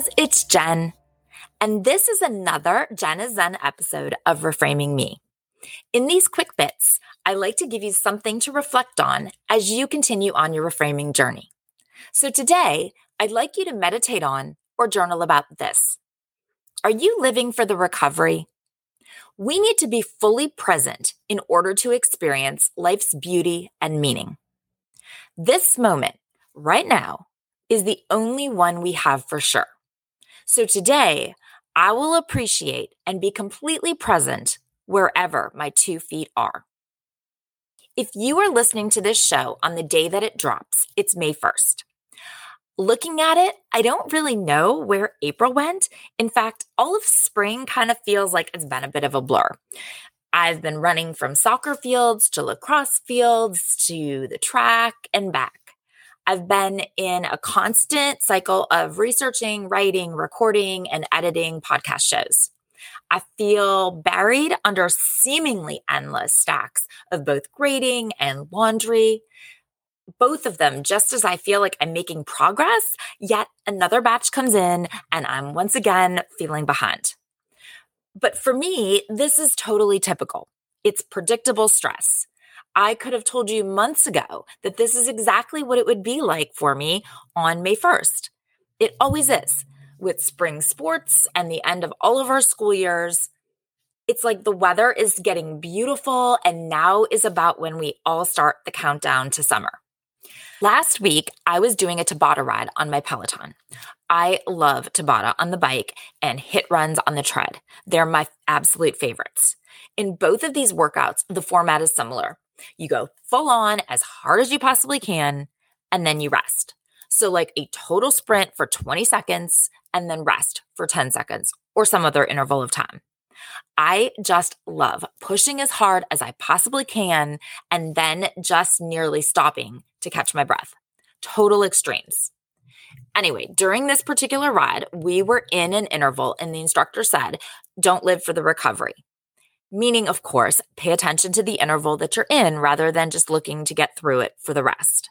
Surprise, it's Jen. And this is another Jen is Zen episode of Reframing Me. In these quick bits, I like to give you something to reflect on as you continue on your reframing journey. So today, I'd like you to meditate on or journal about this. Are you living for the recovery? We need to be fully present in order to experience life's beauty and meaning. This moment, right now, is the only one we have for sure. So today, I will appreciate and be completely present wherever my two feet are. If you are listening to this show on the day that it drops, it's May 1st. Looking at it, I don't really know where April went. In fact, all of spring kind of feels like it's been a bit of a blur. I've been running from soccer fields to lacrosse fields to the track and back. I've been in a constant cycle of researching, writing, recording, and editing podcast shows. I feel buried under seemingly endless stacks of both grading and laundry. Both of them, just as I feel like I'm making progress, yet another batch comes in and I'm once again feeling behind. But for me, this is totally typical. It's predictable stress. I could have told you months ago that this is exactly what it would be like for me on May 1st. It always is. With spring sports and the end of all of our school years, it's like the weather is getting beautiful, and now is about when we all start the countdown to summer. Last week, I was doing a Tabata ride on my Peloton. I love Tabata on the bike and HIIT runs on the tread. They're my absolute favorites. In both of these workouts, the format is similar. You go full on as hard as you possibly can, and then you rest. So, like a total sprint for 20 seconds and then rest for 10 seconds or some other interval of time. I just love pushing as hard as I possibly can and then just nearly stopping to catch my breath. Total extremes. Anyway, during this particular ride, we were in an interval, and the instructor said, Don't live for the recovery meaning, of course, pay attention to the interval that you're in rather than just looking to get through it for the rest.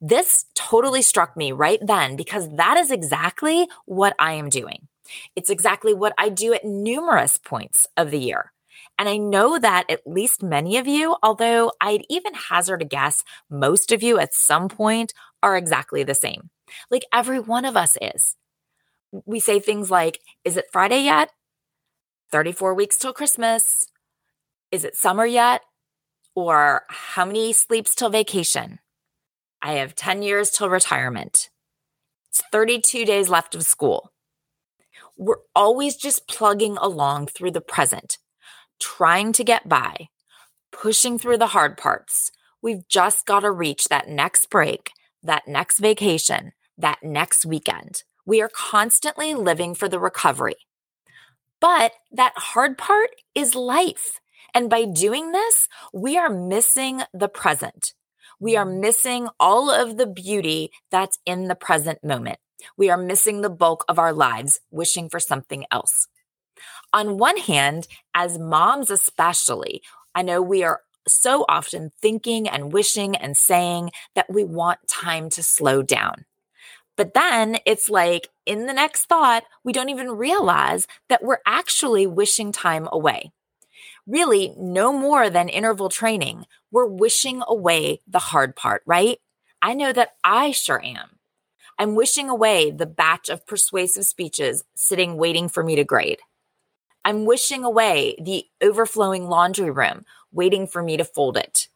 This totally struck me right then because that is exactly what I am doing. It's exactly what I do at numerous points of the year. And I know that at least many of you, although I'd even hazard a guess, most of you at some point are exactly the same. Like every one of us is. We say things like, Is it Friday yet? 34 weeks till Christmas. Is it summer yet? Or how many sleeps till vacation? I have 10 years till retirement. It's 32 days left of school. We're always just plugging along through the present, trying to get by, pushing through the hard parts. We've just got to reach that next break, that next vacation, that next weekend. We are constantly living for the recovery. But that hard part is life. And by doing this, we are missing the present. We are mm. missing all of the beauty that's in the present moment. We are missing the bulk of our lives, wishing for something else. On one hand, as moms especially, I know we are so often thinking and wishing and saying that we want time to slow down. But then it's like in the next thought, we don't even realize that we're actually wishing time away. Really, no more than interval training. We're wishing away the hard part, right? I know that I sure am. I'm wishing away the batch of persuasive speeches sitting waiting for me to grade. I'm wishing away the overflowing laundry room waiting for me to fold it.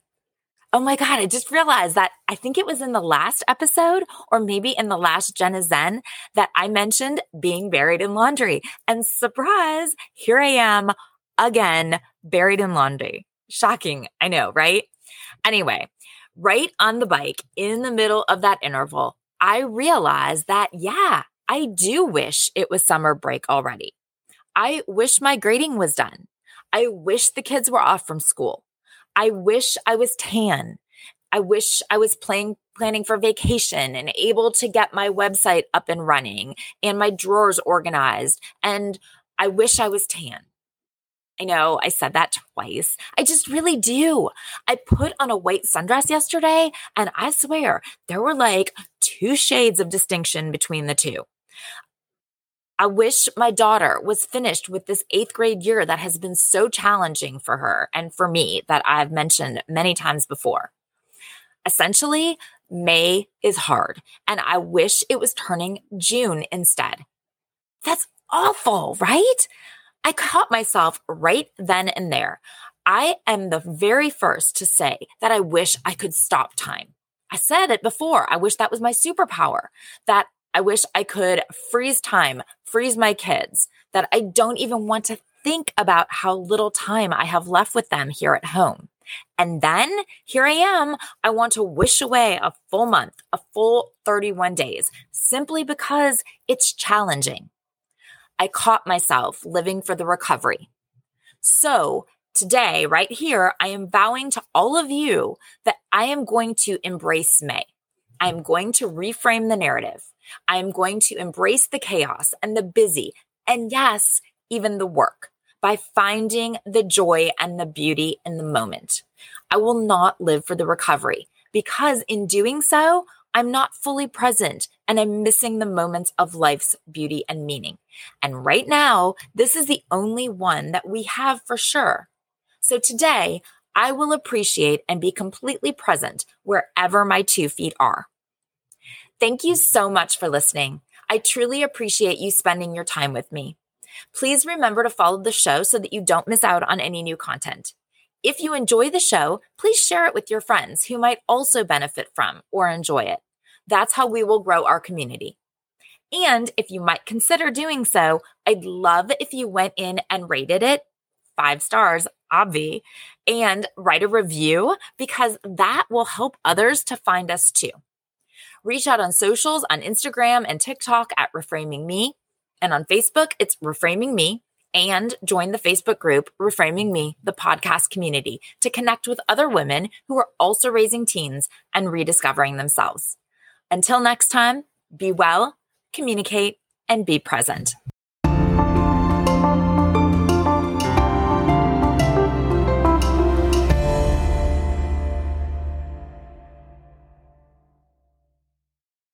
Oh my God, I just realized that I think it was in the last episode or maybe in the last Jen is Zen that I mentioned being buried in laundry. And surprise, here I am again, buried in laundry. Shocking, I know, right? Anyway, right on the bike in the middle of that interval, I realized that, yeah, I do wish it was summer break already. I wish my grading was done. I wish the kids were off from school. I wish I was tan. I wish I was playing, planning for vacation and able to get my website up and running and my drawers organized. And I wish I was tan. I know I said that twice. I just really do. I put on a white sundress yesterday and I swear there were like two shades of distinction between the two. I wish my daughter was finished with this eighth grade year that has been so challenging for her and for me that I've mentioned many times before. Essentially, May is hard, and I wish it was turning June instead. That's awful, right? I caught myself right then and there. I am the very first to say that I wish I could stop time. I said it before. I wish that was my superpower, that I wish I could freeze time, freeze my kids, that I don't even want to think about how little time I have left with them here at home. And then here I am. I want to wish away a full month, a full 31 days, simply because it's challenging. I caught myself living for the recovery. So today, right here, I am vowing to all of you that I am going to embrace May. I am going to reframe the narrative. I am going to embrace the chaos and the busy, and yes, even the work by finding the joy and the beauty in the moment. I will not live for the recovery because in doing so, I'm not fully present and I'm missing the moments of life's beauty and meaning. And right now, this is the only one that we have for sure. So today, I will appreciate and be completely present wherever my two feet are. Thank you so much for listening. I truly appreciate you spending your time with me. Please remember to follow the show so that you don't miss out on any new content. If you enjoy the show, please share it with your friends who might also benefit from or enjoy it. That's how we will grow our community. And if you might consider doing so, I'd love if you went in and rated it five stars, obvi, and write a review because that will help others to find us too. Reach out on socials on Instagram and TikTok at Reframing Me. And on Facebook, it's Reframing Me. And join the Facebook group Reframing Me, the podcast community, to connect with other women who are also raising teens and rediscovering themselves. Until next time, be well, communicate, and be present.